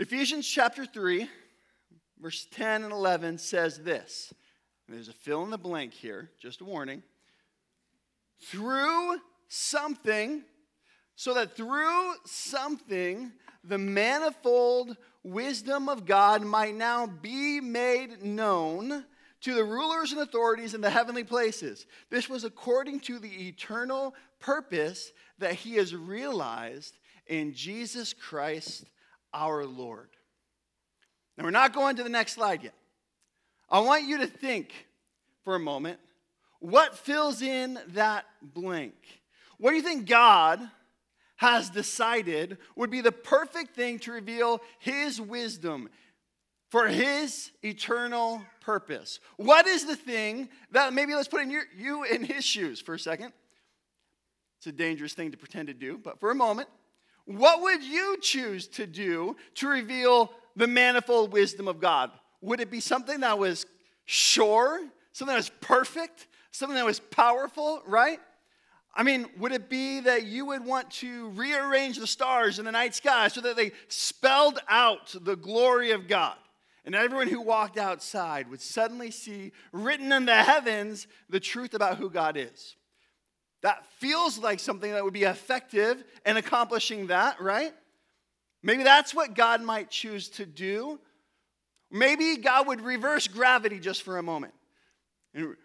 Ephesians chapter 3, verse 10 and 11 says this. There's a fill in the blank here, just a warning. Through something, so that through something, the manifold wisdom of God might now be made known to the rulers and authorities in the heavenly places. This was according to the eternal purpose that he has realized in Jesus Christ our Lord. Now, we're not going to the next slide yet. I want you to think for a moment what fills in that blank? What do you think God has decided would be the perfect thing to reveal His wisdom for His eternal purpose? What is the thing that maybe let's put in your, you in His shoes for a second? It's a dangerous thing to pretend to do, but for a moment, what would you choose to do to reveal the manifold wisdom of God? Would it be something that was sure, something that was perfect, something that was powerful, right? I mean, would it be that you would want to rearrange the stars in the night sky so that they spelled out the glory of God? And everyone who walked outside would suddenly see written in the heavens the truth about who God is. That feels like something that would be effective in accomplishing that, right? Maybe that's what God might choose to do. Maybe God would reverse gravity just for a moment. And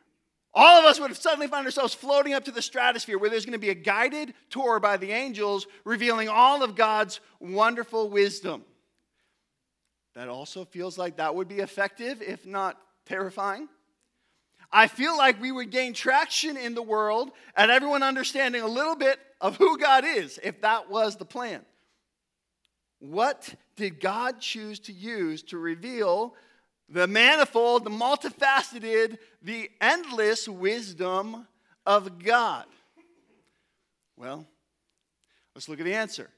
all of us would suddenly find ourselves floating up to the stratosphere where there's going to be a guided tour by the angels revealing all of God's wonderful wisdom. That also feels like that would be effective, if not terrifying. I feel like we would gain traction in the world and everyone understanding a little bit of who God is if that was the plan. What did God choose to use to reveal the manifold, the multifaceted, the endless wisdom of God? Well, let's look at the answer.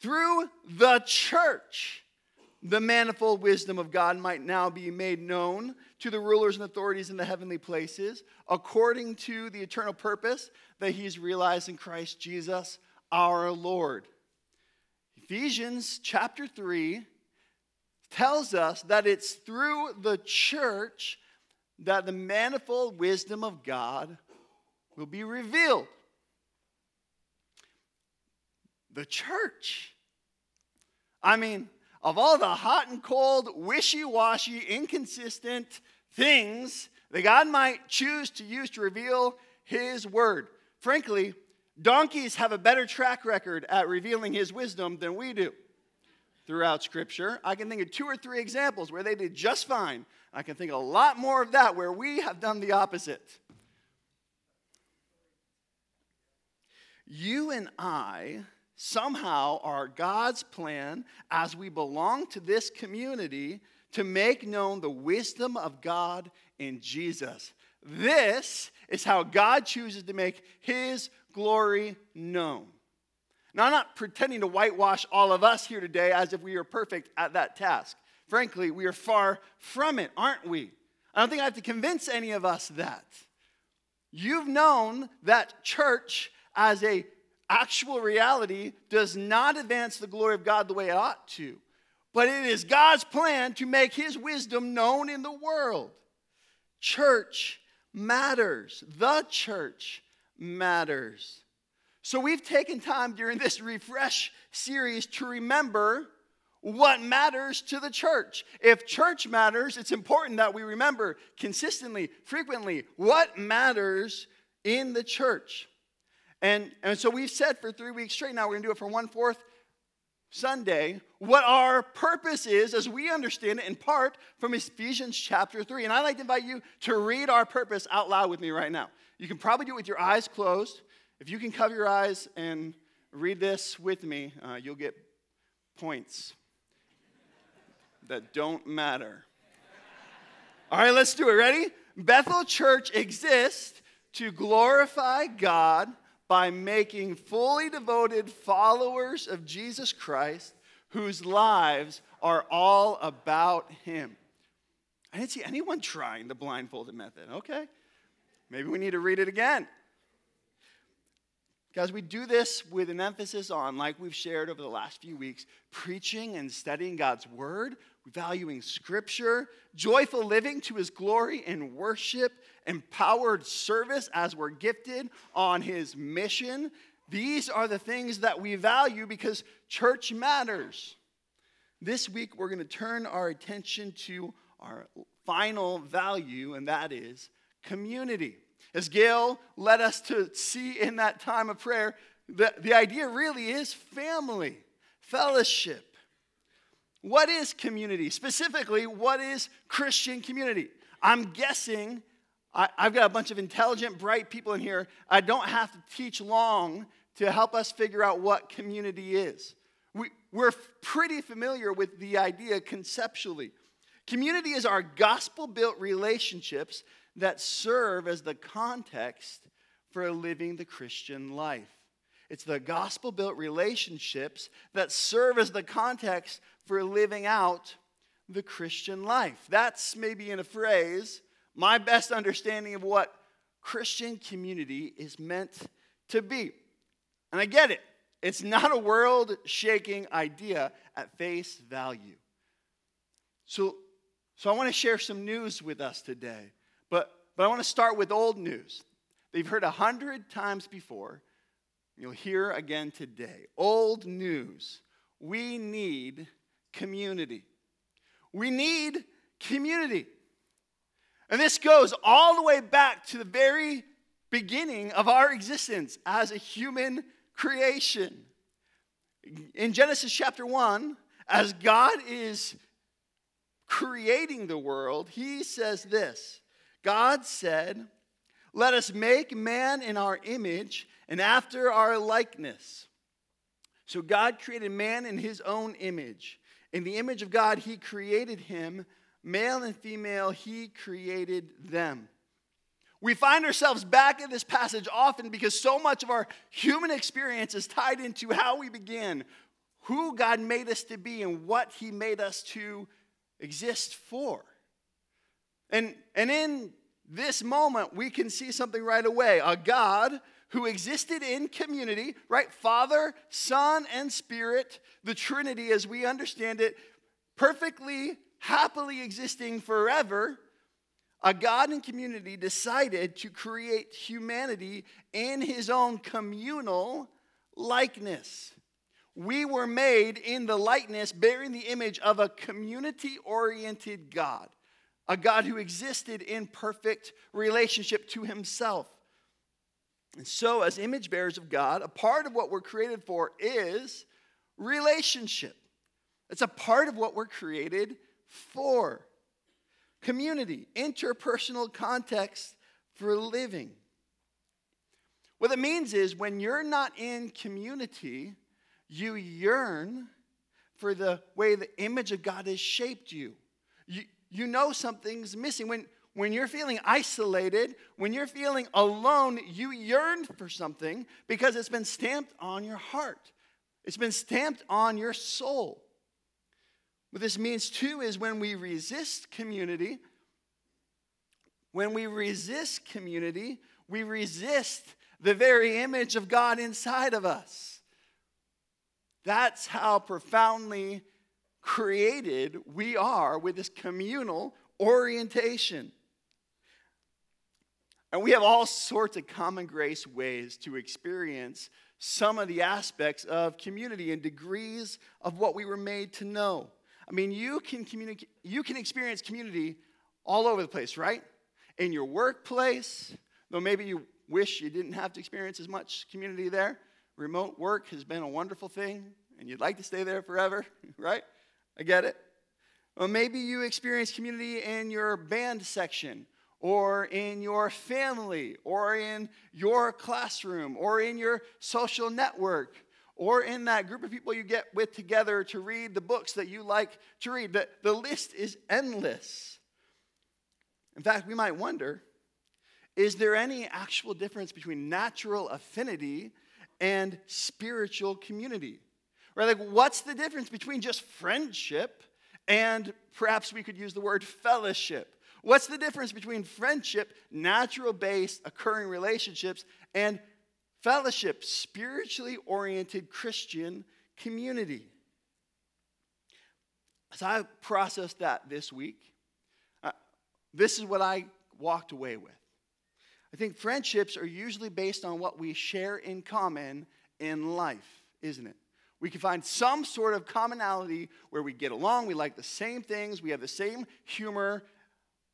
Through the church, the manifold wisdom of God might now be made known to the rulers and authorities in the heavenly places, according to the eternal purpose that He's realized in Christ Jesus our Lord. Ephesians chapter 3 tells us that it's through the church that the manifold wisdom of God will be revealed. The church. I mean, of all the hot and cold, wishy washy, inconsistent things that God might choose to use to reveal His word, frankly, donkeys have a better track record at revealing His wisdom than we do throughout Scripture. I can think of two or three examples where they did just fine. I can think of a lot more of that where we have done the opposite. You and I somehow are God's plan as we belong to this community to make known the wisdom of God in Jesus. This is how God chooses to make his glory known. Now, I'm not pretending to whitewash all of us here today as if we are perfect at that task. Frankly, we are far from it, aren't we? I don't think I have to convince any of us that. You've known that church as a actual reality does not advance the glory of God the way it ought to. But it is God's plan to make his wisdom known in the world. Church matters. The church matters. So we've taken time during this refresh series to remember what matters to the church. If church matters, it's important that we remember consistently, frequently, what matters in the church. And, and so we've said for three weeks straight now, we're going to do it for one fourth Sunday, what our purpose is as we understand it in part from Ephesians chapter 3. And I'd like to invite you to read our purpose out loud with me right now. You can probably do it with your eyes closed. If you can cover your eyes and read this with me, uh, you'll get points that don't matter. All right, let's do it. Ready? Bethel Church exists to glorify God by making fully devoted followers of Jesus Christ whose lives are all about Him. I didn't see anyone trying the blindfolded method. Okay. Maybe we need to read it again. Guys, we do this with an emphasis on, like we've shared over the last few weeks, preaching and studying God's word, valuing scripture, joyful living to his glory and worship, empowered service as we're gifted on his mission. These are the things that we value because church matters. This week, we're going to turn our attention to our final value, and that is community. As Gail led us to see in that time of prayer, the, the idea really is family, fellowship. What is community? Specifically, what is Christian community? I'm guessing I, have got a bunch of intelligent, bright people in here. I don't have to teach long to help us figure out what community is. We, we're pretty familiar with the idea conceptually. Community is our gospel built relationships that serve as the context for living the Christian life. It's the gospel built relationships that serve as the context for living out the Christian life. That's maybe in a phrase my best understanding of what Christian community is meant to be. And I get it, it's not a world shaking idea at face value. So, so I want to share some news with us today but, but I want to start with old news. They've heard a hundred times before. You'll hear again today. Old news. We need community. We need community. And this goes all the way back to the very beginning of our existence as a human creation. In Genesis chapter 1, as God is creating the world, he says this God said, Let us make man in our image and after our likeness. So God created man in his own image. In the image of God, he created him. Male and female, he created them. We find ourselves back in this passage often because so much of our human experience is tied into how we begin, who God made us to be, and what he made us to exist for. And, and in this moment, we can see something right away a God who existed in community, right? Father, Son, and Spirit, the Trinity as we understand it, perfectly, happily existing forever. A God in community decided to create humanity in his own communal likeness. We were made in the likeness, bearing the image of a community oriented God a God who existed in perfect relationship to himself. And so, as image bearers of God, a part of what we're created for is relationship. It's a part of what we're created for. Community, interpersonal context for living. What it means is when you're not in community, you yearn for the way the image of God has shaped you. You, you know something's missing. When, when you're feeling isolated, when you're feeling alone, you yearn for something because it's been stamped on your heart, it's been stamped on your soul. What this means too is when we resist community, when we resist community, we resist the very image of God inside of us. That's how profoundly created we are with this communal orientation. And we have all sorts of common grace ways to experience some of the aspects of community and degrees of what we were made to know. I mean, you can communicate you can experience community all over the place, right? In your workplace, though maybe you wish you didn't have to experience as much community there. Remote work has been a wonderful thing, and you'd like to stay there forever, right? I get it. Or maybe you experience community in your band section, or in your family, or in your classroom, or in your social network, or in that group of people you get with together to read the books that you like to read. The, the list is endless. In fact, we might wonder is there any actual difference between natural affinity and spiritual community? Right? Like, what's the difference between just friendship and perhaps we could use the word fellowship? What's the difference between friendship, natural based, occurring relationships, and Fellowship, spiritually oriented Christian community. As I processed that this week, uh, this is what I walked away with. I think friendships are usually based on what we share in common in life, isn't it? We can find some sort of commonality where we get along, we like the same things, we have the same humor,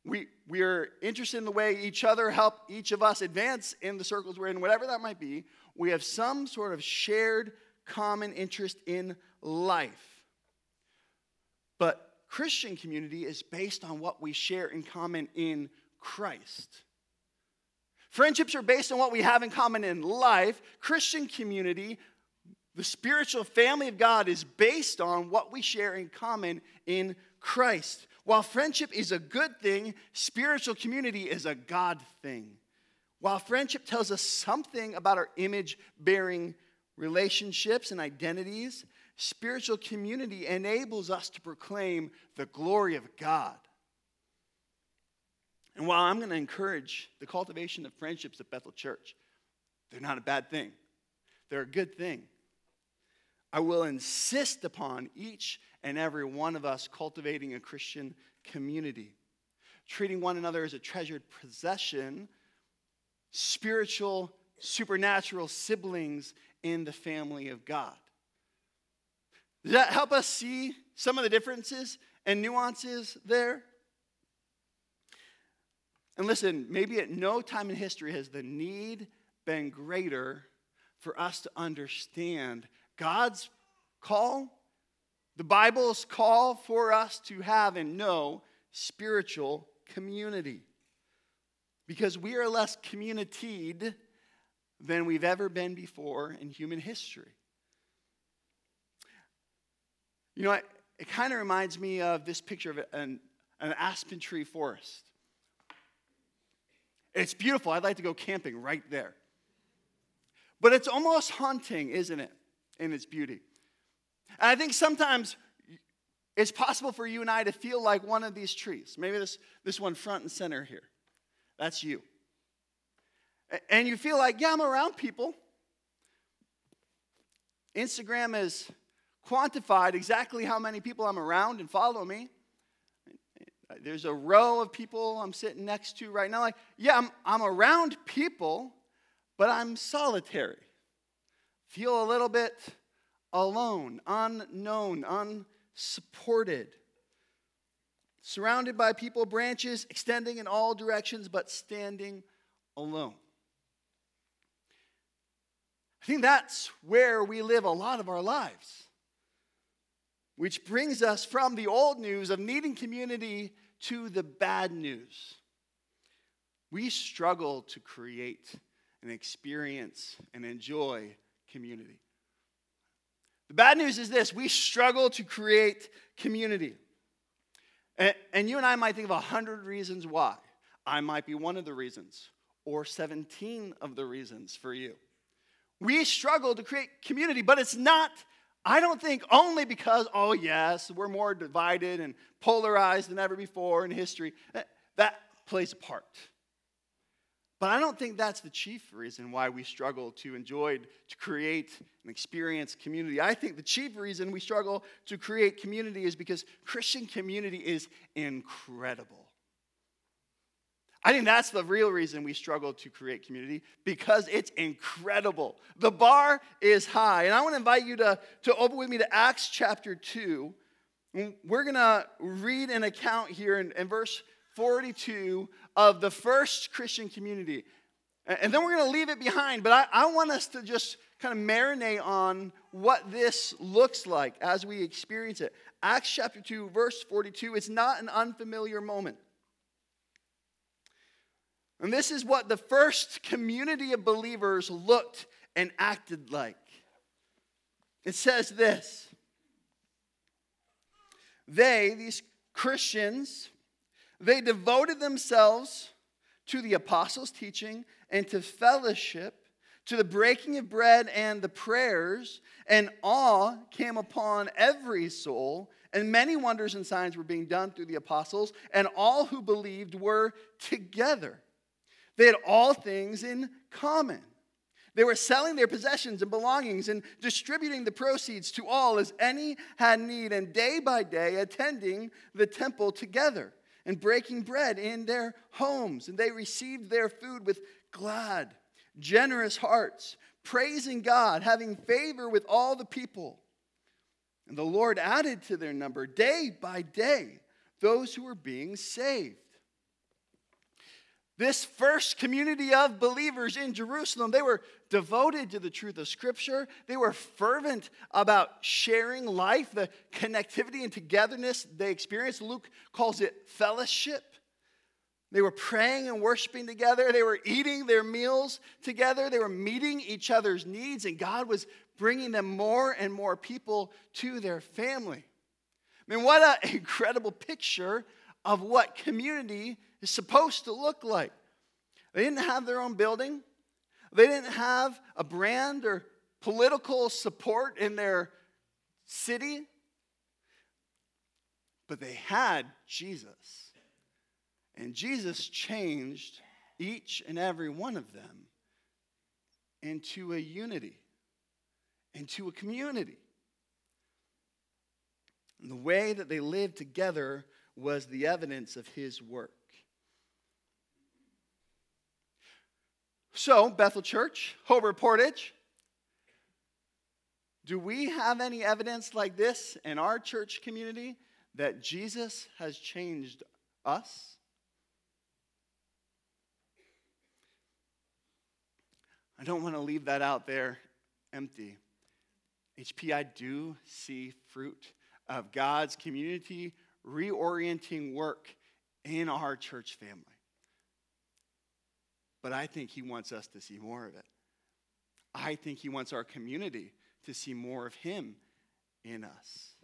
we, we are interested in the way each other help each of us advance in the circles we're in, whatever that might be. We have some sort of shared common interest in life. But Christian community is based on what we share in common in Christ. Friendships are based on what we have in common in life. Christian community, the spiritual family of God, is based on what we share in common in Christ. While friendship is a good thing, spiritual community is a God thing. While friendship tells us something about our image bearing relationships and identities, spiritual community enables us to proclaim the glory of God. And while I'm going to encourage the cultivation of friendships at Bethel Church, they're not a bad thing, they're a good thing. I will insist upon each and every one of us cultivating a Christian community, treating one another as a treasured possession, spiritual, supernatural siblings in the family of God. Does that help us see some of the differences and nuances there? And listen, maybe at no time in history has the need been greater for us to understand God's call the Bible's call for us to have and know spiritual community. Because we are less communitied than we've ever been before in human history. You know, it, it kind of reminds me of this picture of an, an aspen tree forest. It's beautiful. I'd like to go camping right there. But it's almost haunting, isn't it, in its beauty? And I think sometimes it's possible for you and I to feel like one of these trees. Maybe this, this one front and center here. That's you. And you feel like, yeah, I'm around people. Instagram has quantified exactly how many people I'm around and follow me. There's a row of people I'm sitting next to right now. Like, yeah, I'm, I'm around people, but I'm solitary. Feel a little bit alone, unknown, unsupported. Surrounded by people, branches extending in all directions, but standing alone. I think that's where we live a lot of our lives. Which brings us from the old news of needing community to the bad news. We struggle to create and experience and enjoy community. The bad news is this we struggle to create community. And, and you and I might think of a hundred reasons why. I might be one of the reasons, or 17 of the reasons for you. We struggle to create community, but it's not, I don't think, only because, oh, yes, we're more divided and polarized than ever before in history. Eh, that plays a part. But I don't think that's the chief reason why we struggle to enjoy, to create and experience community. I think the chief reason we struggle to create community is because Christian community is incredible. I think that's the real reason we struggle to create community because it's incredible. The bar is high. And I want to invite you to, to open with me to Acts chapter 2. We're going to read an account here in, in verse 42 of the first Christian community. And then we're going to leave it behind, but I, I want us to just kind of marinate on what this looks like as we experience it. Acts chapter 2, verse 42, it's not an unfamiliar moment. And this is what the first community of believers looked and acted like. It says this They, these Christians, they devoted themselves to the apostles' teaching and to fellowship, to the breaking of bread and the prayers, and awe came upon every soul, and many wonders and signs were being done through the apostles, and all who believed were together. They had all things in common. They were selling their possessions and belongings and distributing the proceeds to all as any had need, and day by day attending the temple together and breaking bread in their homes. And they received their food with glad, generous hearts, praising God, having favor with all the people. And the Lord added to their number day by day those who were being saved. This first community of believers in Jerusalem, they were devoted to the truth of Scripture. They were fervent about sharing life, the connectivity and togetherness they experienced. Luke calls it fellowship. They were praying and worshiping together. They were eating their meals together. They were meeting each other's needs, and God was bringing them more and more people to their family. I mean, what an incredible picture of what community is supposed to look like. They didn't have their own building, they didn't have a brand or political support in their city, but they had Jesus. And Jesus changed each and every one of them into a unity, into a community. And the way that they lived together was the evidence of his work. So, Bethel Church, Hobart Portage, do we have any evidence like this in our church community that Jesus has changed us? I don't want to leave that out there empty. HP, I do see fruit of God's community reorienting work in our church family. But I think He wants us to see more of it. I think He wants our community to see more of Him in us.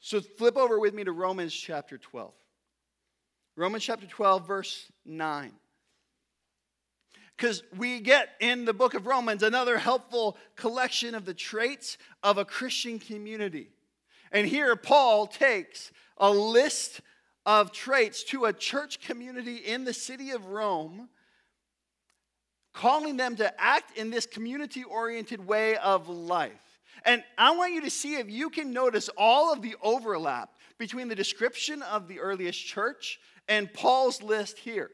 So flip over with me to Romans chapter 12. Romans chapter 12, verse 9. Because we get in the book of Romans another helpful collection of the traits of a Christian community. And here Paul takes a list of traits to a church community in the city of Rome, calling them to act in this community oriented way of life. And I want you to see if you can notice all of the overlap between the description of the earliest church and Paul's list here.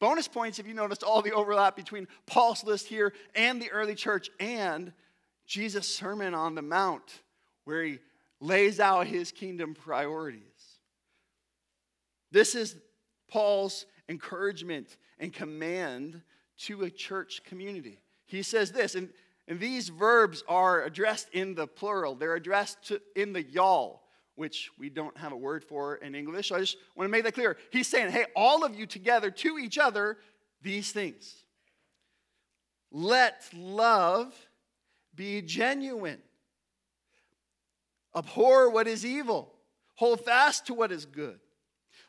Bonus points if you noticed all the overlap between Paul's list here and the early church and Jesus' Sermon on the Mount, where he lays out his kingdom priorities. This is Paul's encouragement and command to a church community. He says this, and, and these verbs are addressed in the plural, they're addressed to, in the y'all which we don't have a word for in English. So I just want to make that clear. He's saying, hey, all of you together to each other, these things. Let love be genuine. Abhor what is evil. Hold fast to what is good.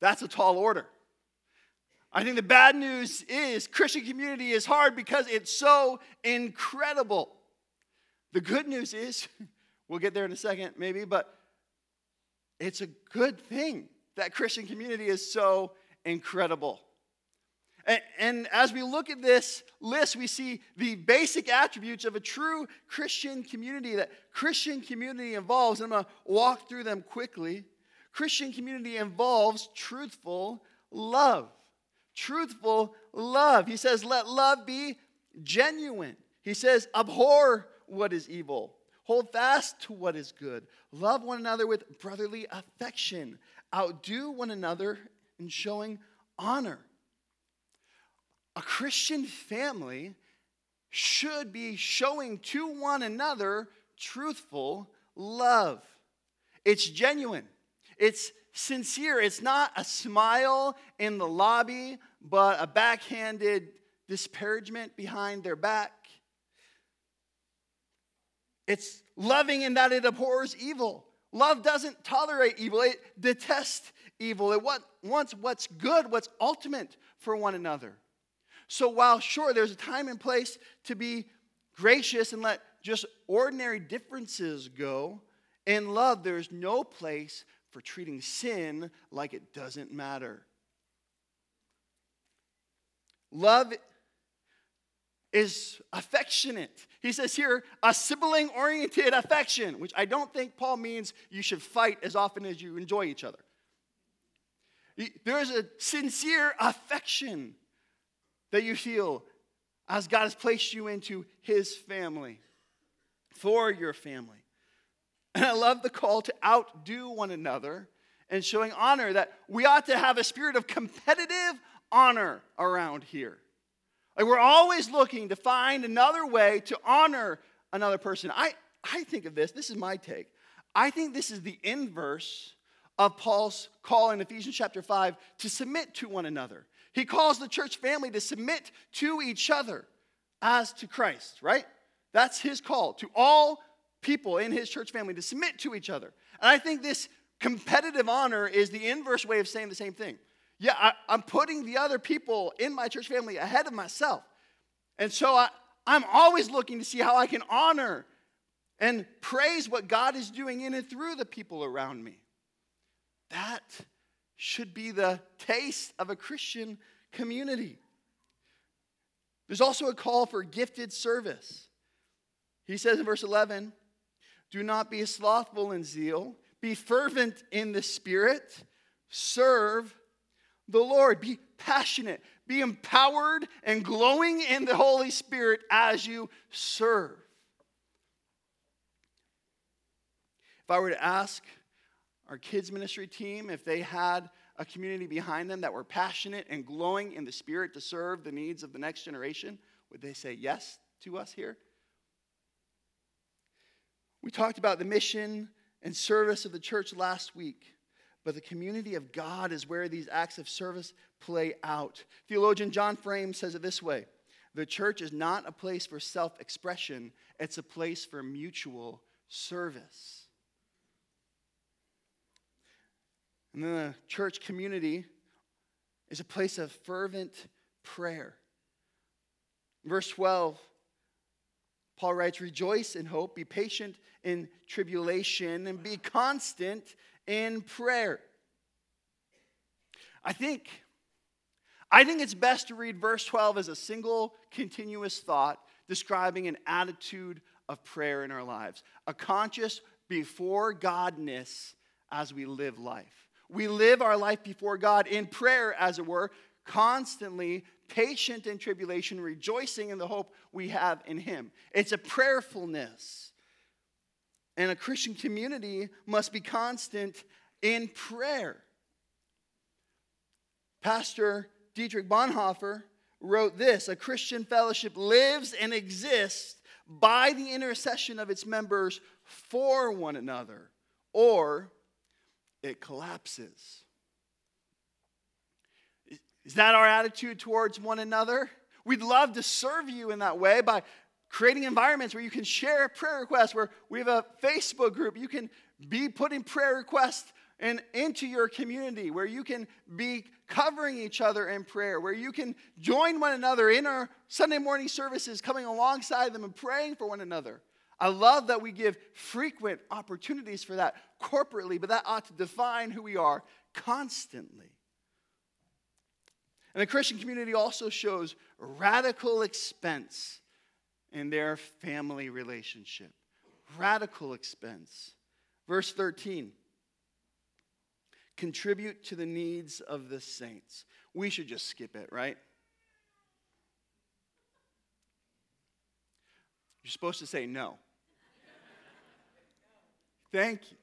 That's a tall order. I think the bad news is Christian community is hard because it's so incredible. The good news is, we'll get there in a second maybe, but it's a good thing that Christian community is so incredible. And, and, as we look at this list, we see the basic attributes of a true Christian community that Christian community involves. And I'm going to walk through them quickly. Christian community involves truthful love. truthful love. He says, let love be genuine. He says, abhor what is evil, hold fast to what is good, love one another with brotherly affection, outdo one another in showing honor. A Christian family should be showing to one another truthful love. It's genuine, it's sincere. It's not a smile in the lobby, but a backhanded disparagement behind their back. It's loving in that it abhors evil. Love doesn't tolerate evil, it detests evil. It wants what's good, what's ultimate for one another. So, while sure, there's a time and place to be gracious and let just ordinary differences go, in love, there's no place for treating sin like it doesn't matter. Love is affectionate. He says here, a sibling oriented affection, which I don't think Paul means you should fight as often as you enjoy each other. There is a sincere affection that you feel as God has placed you into His family, for your family. And I love the call to outdo one another and showing honor that we ought to have a spirit of competitive honor around here. Like we're always looking to find another way to honor another person. I, I think of this, this is my take. I think this is the inverse of Paul's call in Ephesians chapter 5 to submit to one another. He calls the church family to submit to each other as to Christ, right? That's his call to all people in his church family to submit to each other. And I think this competitive honor is the inverse way of saying the same thing. Yeah, I, am putting the other people in my church family ahead of myself. And so I, I'm always looking to see how I can honor and praise what God is doing in and through the people around me. That should be the taste of a Christian community. There's also a call for gifted service. He says in verse 11, Do not be slothful in zeal, be fervent in the spirit, serve the Lord, be passionate, be empowered and glowing in the Holy Spirit as you serve. If I were to ask our kids ministry team, if they had a community behind them that were passionate and glowing in the spirit to serve the needs of the next generation, would they say yes to us here? We talked about the mission and service of the church last week, but the community of God is where these acts of service play out. Theologian John Frame says it this way The church is not a place for self expression, it's a place for mutual service. And then the church community is a place of fervent prayer. Verse 12, Paul writes, Rejoice in hope, be patient in tribulation, and be constant in prayer. I think, I think it's best to read verse 12 as a single continuous thought describing an attitude of prayer in our lives, a conscious before Godness as we live life. We live our life before God in prayer, as it were, constantly patient in tribulation, rejoicing in the hope we have in Him. It's a prayerfulness. And a Christian community must be constant in prayer. Pastor Dietrich Bonhoeffer wrote this A Christian fellowship lives and exists by the intercession of its members for one another, or it collapses. Is that our attitude towards one another? We'd love to serve you in that way by creating environments where you can share prayer requests, where we have a Facebook group. You can be putting prayer requests and into your community, where you can be covering each other in prayer, where you can join one another in our Sunday morning services, coming alongside them and praying for one another. I love that we give frequent opportunities for that corporately, but that ought to define who we are constantly. And the Christian community also shows radical expense in their family relationship. Radical expense. Verse 13 contribute to the needs of the saints. We should just skip it, right? You're supposed to say no. Thank you.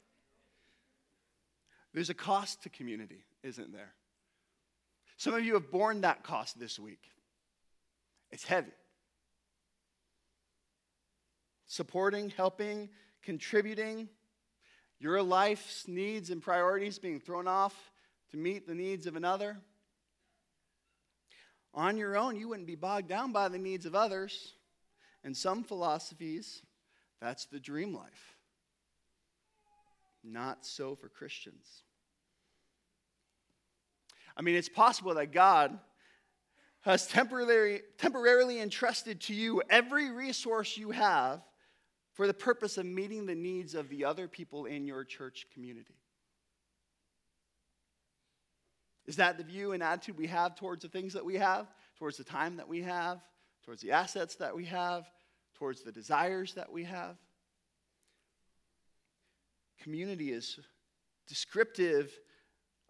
There's a cost to community, isn't there? Some of you have borne that cost this week. It's heavy. Supporting, helping, contributing, your life's needs and priorities being thrown off to meet the needs of another. On your own, you wouldn't be bogged down by the needs of others. In some philosophies, that's the dream life. Not so for Christians. I mean, it's possible that God has temporarily, temporarily entrusted to you every resource you have for the purpose of meeting the needs of the other people in your church community. Is that the view and attitude we have towards the things that we have, towards the time that we have, towards the assets that we have, towards the desires that we have? Community is descriptive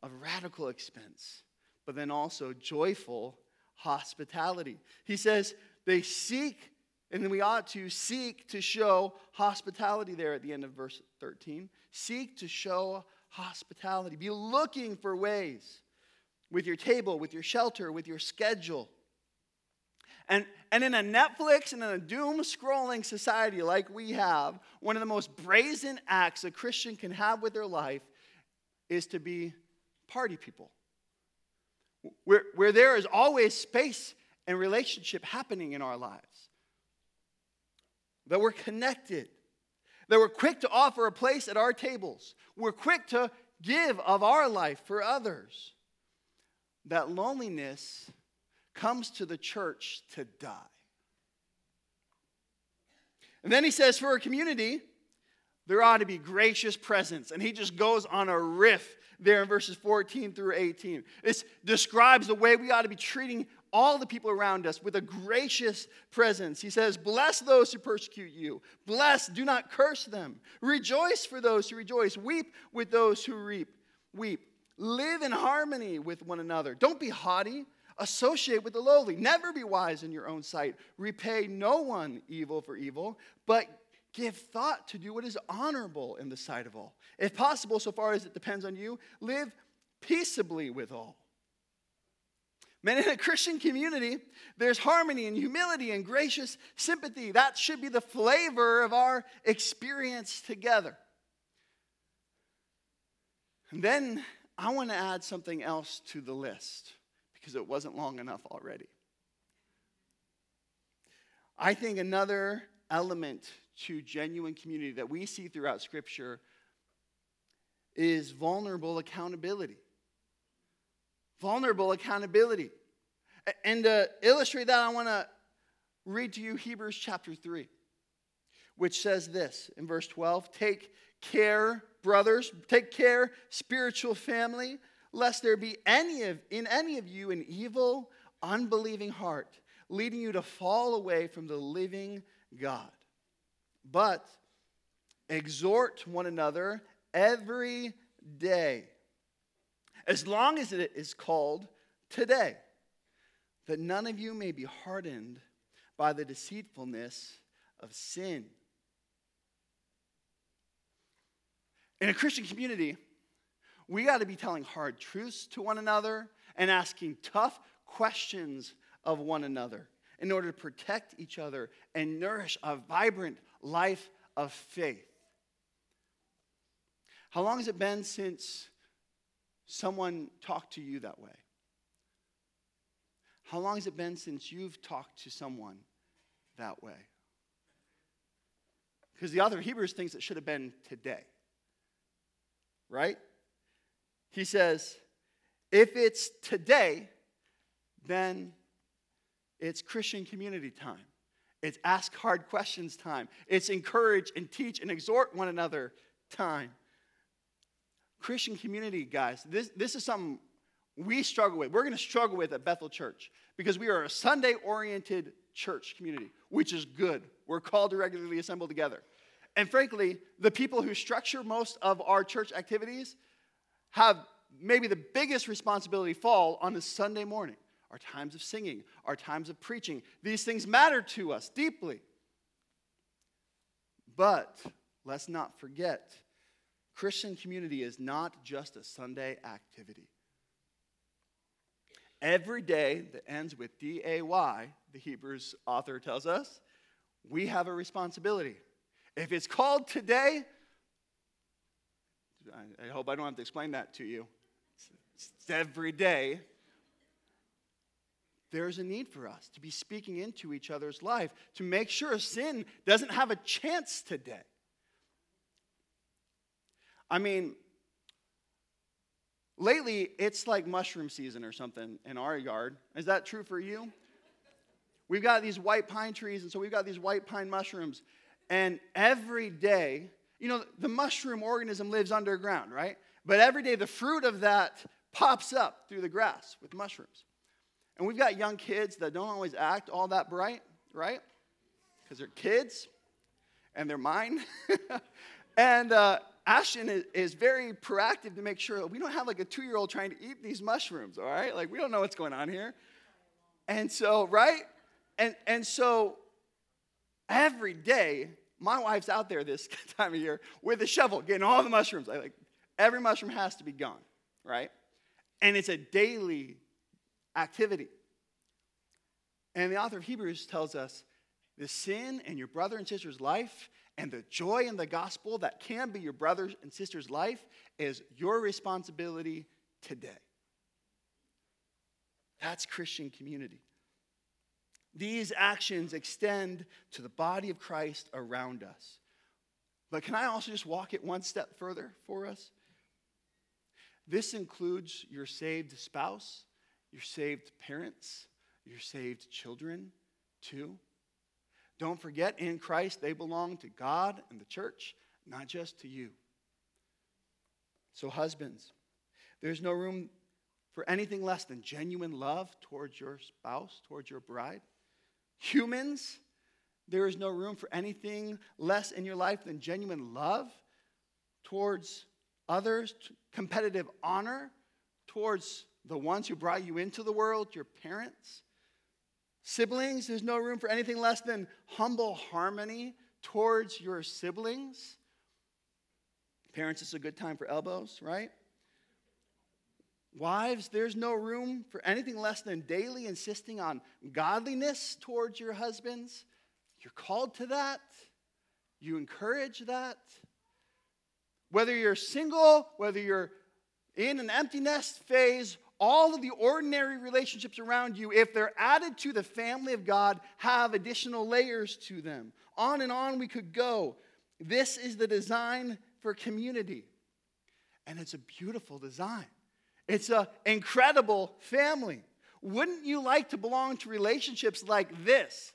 of radical expense, but then also joyful hospitality. He says they seek, and then we ought to seek to show hospitality there at the end of verse 13. Seek to show hospitality. Be looking for ways with your table, with your shelter, with your schedule. And, and in a Netflix and in a doom scrolling society like we have, one of the most brazen acts a Christian can have with their life is to be party people. Where, where there is always space and relationship happening in our lives. That we're connected. That we're quick to offer a place at our tables. We're quick to give of our life for others. That loneliness comes to the church to die. And then he says, for a community, there ought to be gracious presence. And he just goes on a riff there in verses 14 through 18. This describes the way we ought to be treating all the people around us with a gracious presence. He says, Bless those who persecute you. Bless, do not curse them. Rejoice for those who rejoice. Weep with those who reap. Weep. Live in harmony with one another. Don't be haughty. Associate with the lowly. Never be wise in your own sight. Repay no one evil for evil, but give thought to do what is honorable in the sight of all. If possible, so far as it depends on you, live peaceably with all. Man, in a Christian community, there's harmony and humility and gracious sympathy. That should be the flavor of our experience together. And then I want to add something else to the list because it wasn't long enough already. I think another element to genuine community that we see throughout Scripture is vulnerable accountability. Vulnerable accountability. And to illustrate that, I want to read to you Hebrews chapter 3, which says this in verse 12 Take care, brothers, take care, spiritual family, lest there be any of, in any of you an evil, unbelieving heart, leading you to fall away from the living God. But exhort one another every day, as long as it is called today, that none of you may be hardened by the deceitfulness of sin. In a Christian community, we got to be telling hard truths to one another and asking tough questions of one another in order to protect each other and nourish a vibrant life of faith. How long has it been since someone talked to you that way? How long has it been since you've talked to someone that way? Because the author of Hebrews thinks it should have been today. Right? He says, if it's today, then it's Christian community time. It's ask hard questions time. It's encourage and teach and exhort one another time. Christian community, guys, this, this is something we struggle with. We're going to struggle with at Bethel Church because we are a Sunday oriented church community, which is good. We're called to regularly assemble together. And frankly, the people who structure most of our church activities have maybe the biggest responsibility fall on a Sunday morning. Our times of singing, our times of preaching. These things matter to us deeply. But let's not forget Christian community is not just a Sunday activity. Every day that ends with D A Y, the Hebrews author tells us, we have a responsibility. If it's called today, I hope I don't have to explain that to you. It's, every day. There's a need for us to be speaking into each other's life to make sure sin doesn't have a chance today. I mean, lately it's like mushroom season or something in our yard. Is that true for you? We've got these white pine trees, and so we've got these white pine mushrooms. And every day, you know, the mushroom organism lives underground, right? But every day the fruit of that pops up through the grass with mushrooms. And we've got young kids that don't always act all that bright, right? Because they're kids and they're mine. and uh, Ashton is, is, very proactive to make sure we don't have like a two year old trying to eat these mushrooms, all right? Like, we don't know what's going on here. And so, right? And, and so, every day, my wife's out there this time of year with a shovel getting all the mushrooms. I like, every mushroom has to be gone, right? And it's a daily activity. And the author of Hebrews tells us the sin in your brother and sister's life and the joy in the gospel that can be your brother and sister's life is your responsibility today. That's Christian community. These actions extend to the body of Christ around us. But can I also just walk it one step further for us? This includes your saved spouse, your saved parents, your saved children, too. Don't forget, in Christ, they belong to God and the church, not just to you. So, husbands, there's no room for anything less than genuine love towards your spouse, towards your bride. Humans, there is no room for anything less in your life than genuine love towards others, competitive honor towards the ones who brought you into the world, your parents. Siblings, there's no room for anything less than humble harmony towards your siblings. Parents, it's a good time for elbows, right? Wives, there's no room for anything less than daily insisting on godliness towards your husbands. You're called to that. You encourage that. Whether you're single, whether you're in an empty nest phase, all of the ordinary relationships around you, if they're added to the family of God, have additional layers to them. On and on we could go. This is the design for community. And it's a beautiful design. It's an incredible family. Wouldn't you like to belong to relationships like this?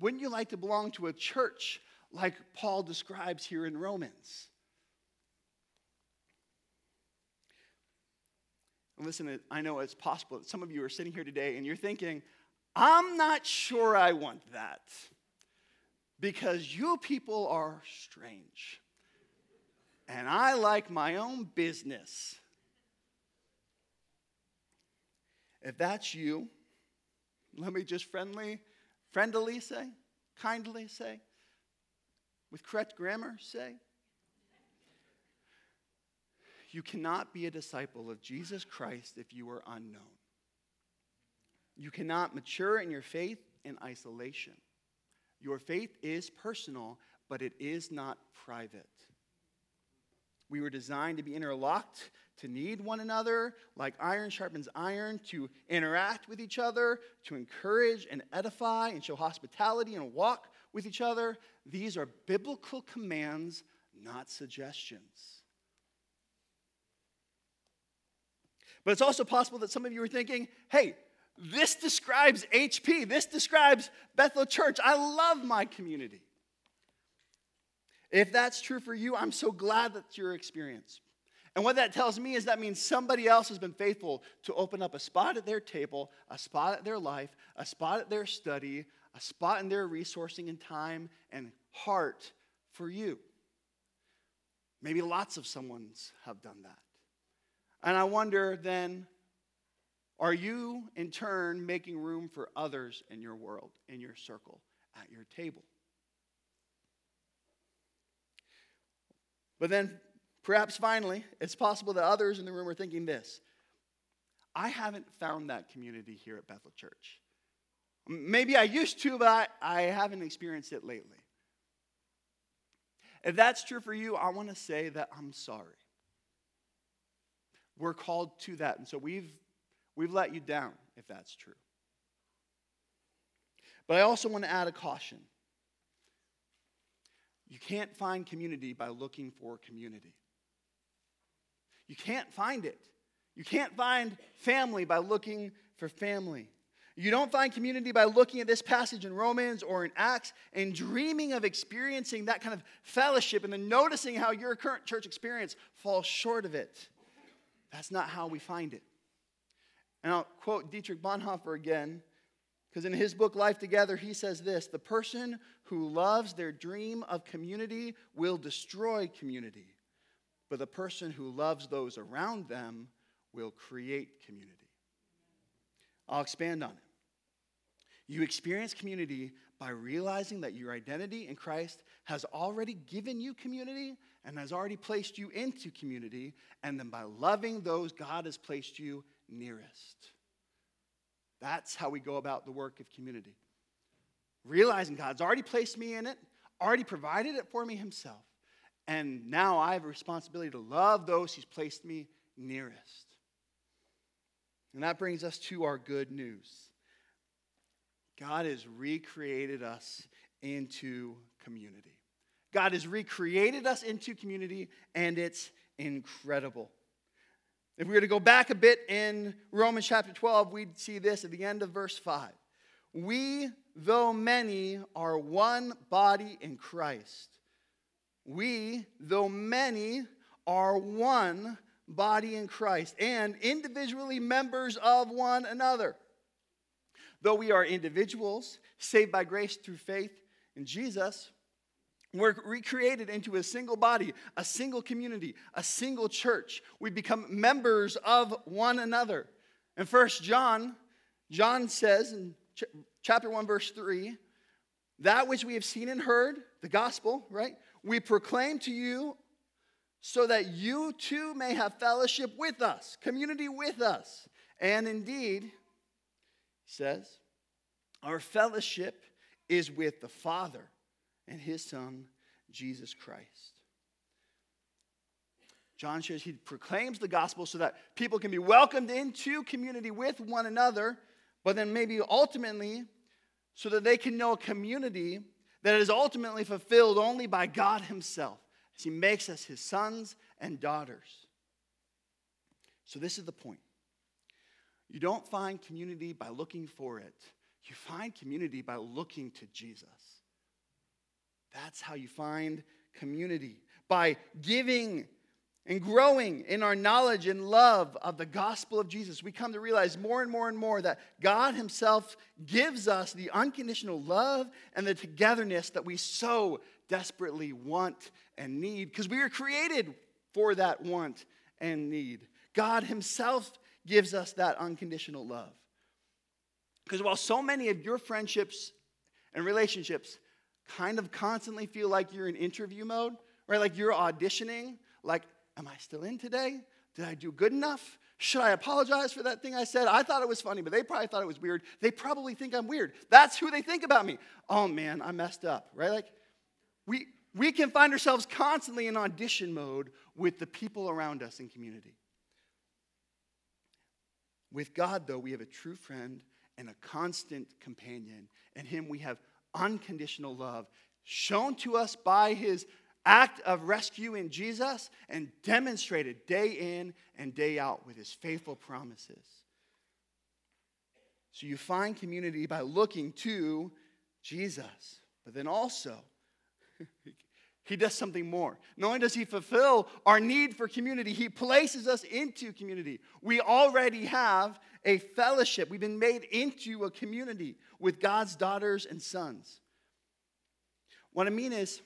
Wouldn't you like to belong to a church like Paul describes here in Romans? And listen, I know it's possible that some of you are sitting here today and you're thinking, I'm not sure I want that because you people are strange. And I like my own business. If that's you, let me just friendly, friendly say, kindly say, with correct grammar say, you cannot be a disciple of Jesus Christ if you are unknown. You cannot mature in your faith in isolation. Your faith is personal, but it is not private. We were designed to be interlocked, to need one another, like iron sharpens iron, to interact with each other, to encourage and edify and show hospitality and walk with each other. These are biblical commands, not suggestions. But it's also possible that some of you are thinking, hey, this describes HP. This describes Bethel Church. I love my community. If that's true for you, I'm so glad that's your experience. And what that tells me is that means somebody else has been faithful to open up a spot at their table, a spot at their life, a spot at their study, a spot in their resourcing and time and heart for you. Maybe lots of someone's have done that. And I wonder then, are you in turn making room for others in your world, in your circle, at your table? But then, perhaps finally, it's possible that others in the room are thinking this I haven't found that community here at Bethel Church. Maybe I used to, but I, haven't experienced it lately. If that's true for you, I want to say that I'm sorry. We're called to that. And so we've, we've let you down if that's true. But I also want to add a caution. You can't find community by looking for community. You can't find it. You can't find family by looking for family. You don't find community by looking at this passage in Romans or in Acts and dreaming of experiencing that kind of fellowship and then noticing how your current church experience falls short of it. That's not how we find it. And I'll quote Dietrich Bonhoeffer again, because in his book, Life Together, he says this The person who loves their dream of community will destroy community, but the person who loves those around them will create community. I'll expand on it. You experience community by realizing that your identity in Christ has already given you community and has already placed you into community, and then by loving those God has placed you nearest. That's how we go about the work of community. Realizing God's already placed me in it, already provided it for me Himself, and now I have a responsibility to love those He's placed me nearest. And that brings us to our good news. God has recreated us into community. God has recreated us into community, and it's incredible. If we were to go back a bit in Romans chapter 12, we'd see this at the end of verse 5. We, though many, are one body in Christ. We, though many, are one body in Christ and individually members of one another. Though we are individuals saved by grace through faith in Jesus, we're recreated into a single body, a single community, a single church. We become members of one another. In First John, John says in ch- chapter 1, verse 3, that which we have seen and heard, the gospel, right? We proclaim to you so that you too may have fellowship with us, community with us. And indeed, he says, Our fellowship is with the Father and his Son, Jesus Christ. John shares he proclaims the gospel so that people can be welcomed into community with one another, but then maybe ultimately so that they can know a community that is ultimately fulfilled only by God Himself as He makes us His sons and daughters. So, this is the point. You don't find community by looking for it, you find community by looking to Jesus. That's how you find community by giving and growing in our knowledge and love of the gospel of Jesus. We come to realize more and more and more that God Himself gives us the unconditional love and the togetherness that we so desperately want and need because we were created for that want and need. God Himself gives us that unconditional love. Because while so many of your friendships and relationships kind of constantly feel like you're in interview mode, right? Like you're auditioning, like, am I still in today? Did I do good enough? Should I apologize for that thing I said? I thought it was funny, but they probably thought it was weird. They probably think I'm weird. That's who they think about me. Oh man, I messed up, right? Like, we, we can find ourselves constantly in audition mode with the people around us in community. With God, though, we have a true friend and a constant companion. In Him, we have unconditional love shown to us by His act of rescue in Jesus and demonstrated day in and day out with His faithful promises. So you find community by looking to Jesus, but then also, He does something more. Not only does He fulfill our need for community, He places us into community. We already have a fellowship, we've been made into a community with God's daughters and sons. What I mean is,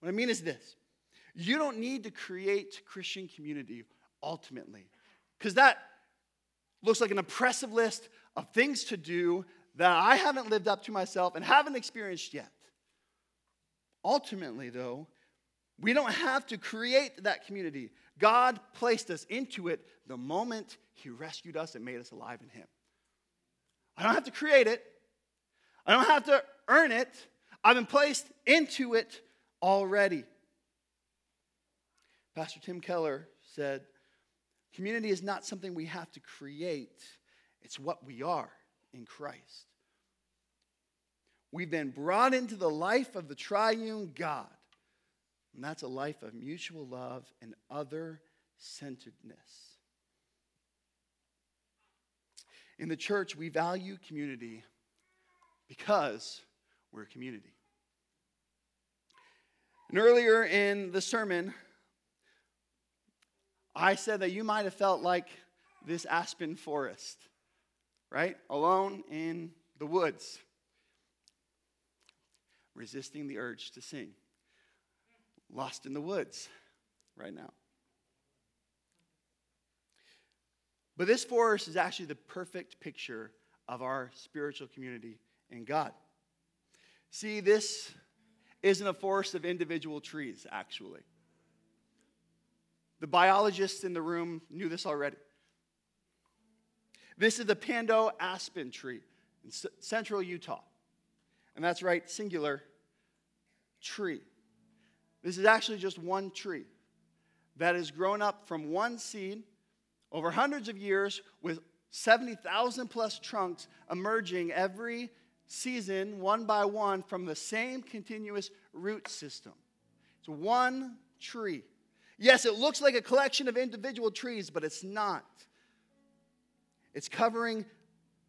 what I mean is this you don't need to create Christian community ultimately. because that looks like an oppressive list of things to do that I haven't lived up to myself and haven't experienced yet. Ultimately, though, we don't have to create that community. God placed us into it the moment He rescued us and made us alive in Him. I don't have to create it, I don't have to earn it. I've been placed into it already. Pastor Tim Keller said, Community is not something we have to create, it's what we are in Christ. We've been brought into the life of the triune God, and that's a life of mutual love and other centeredness. In the church, we value community because we're a community. And earlier in the sermon, I said that you might have felt like this aspen forest, right? Alone in the woods, resisting the urge to sing. Lost in the woods right now. But this forest is actually the perfect picture of our spiritual community in God. See, this isn't a forest of individual trees, actually. The biologists in the room knew this already. This is the Pando aspen tree in central Utah. And that's right, singular tree. This is actually just one tree that has grown up from one seed over hundreds of years with 70,000 plus trunks emerging every season, one by one, from the same continuous root system. It's one tree. Yes, it looks like a collection of individual trees, but it's not. It's covering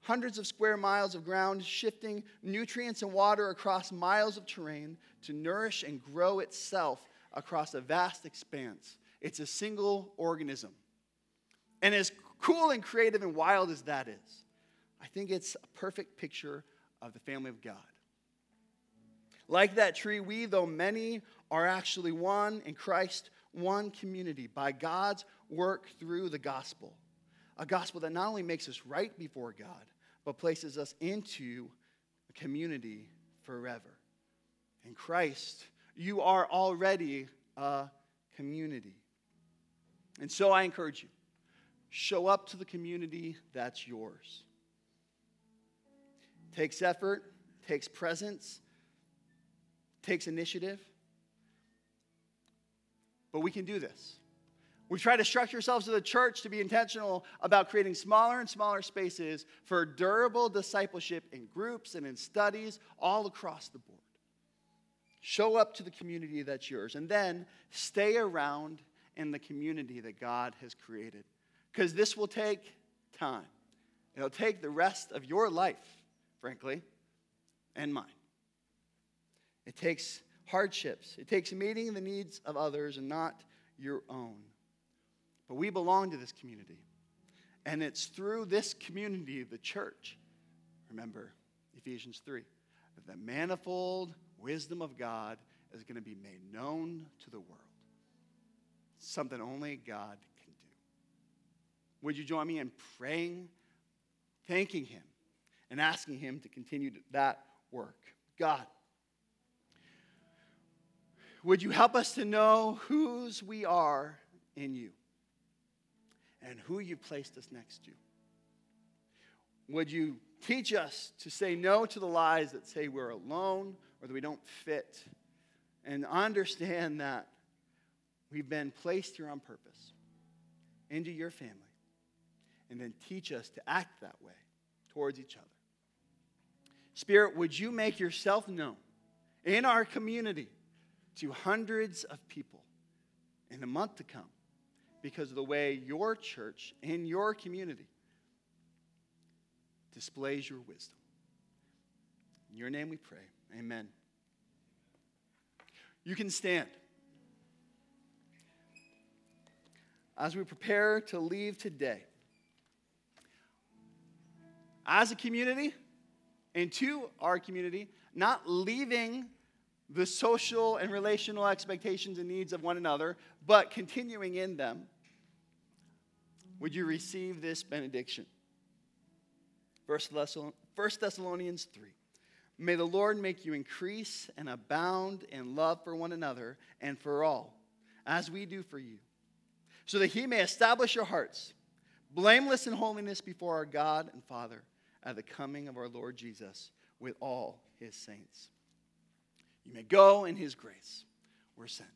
hundreds of square miles of ground, shifting nutrients and water across miles of terrain to nourish and grow itself across a vast expanse. It's a single organism. And as cool and creative and wild as that is, I think it's a perfect picture of the family of God. Like that tree, we, though many, are actually one in Christ one community by God's work through the gospel. A gospel that not only makes us right before God, but places us into a community forever. In Christ, you are already a community. And so I encourage you show up to the community that's yours. Takes effort, takes presence, takes initiative. But we can do this. We try to structure ourselves as a church to be intentional about creating smaller and smaller spaces for durable discipleship in groups and in studies all across the board. Show up to the community that's yours, and then stay around in the community that God has created. Because this will take time. It'll take the rest of your life, frankly, and mine. It takes hardships. It takes meeting the needs of others and not your own. But we belong to this community. And it's through this community, the church, remember Ephesians 3, that the manifold wisdom of God is going to be made known to the world. Something only God can do. Would you join me in praying, thanking Him, and asking Him to continue that work? God, would you help us to know whose we are in you and who you placed us next to? Would you teach us to say no to the lies that say we're alone or that we don't fit and understand that we've been placed here on purpose into your family and then teach us to act that way towards each other. Spirit, would you make yourself known in our community? to hundreds of people in the month to come because of the way your church in your community displays your wisdom. In your name we pray. Amen. You can stand. As we prepare to leave today, as a community, into our community, not leaving the social and relational expectations and needs of one another, but continuing in them. would you receive this benediction? 1 Thessalonians 3. May the Lord make you increase and abound in love for one another and for all, as we do for you, so that he may establish your hearts, blameless in holiness before our God and Father at the coming of our Lord Jesus with all his saints. You may go in his grace. We're sent.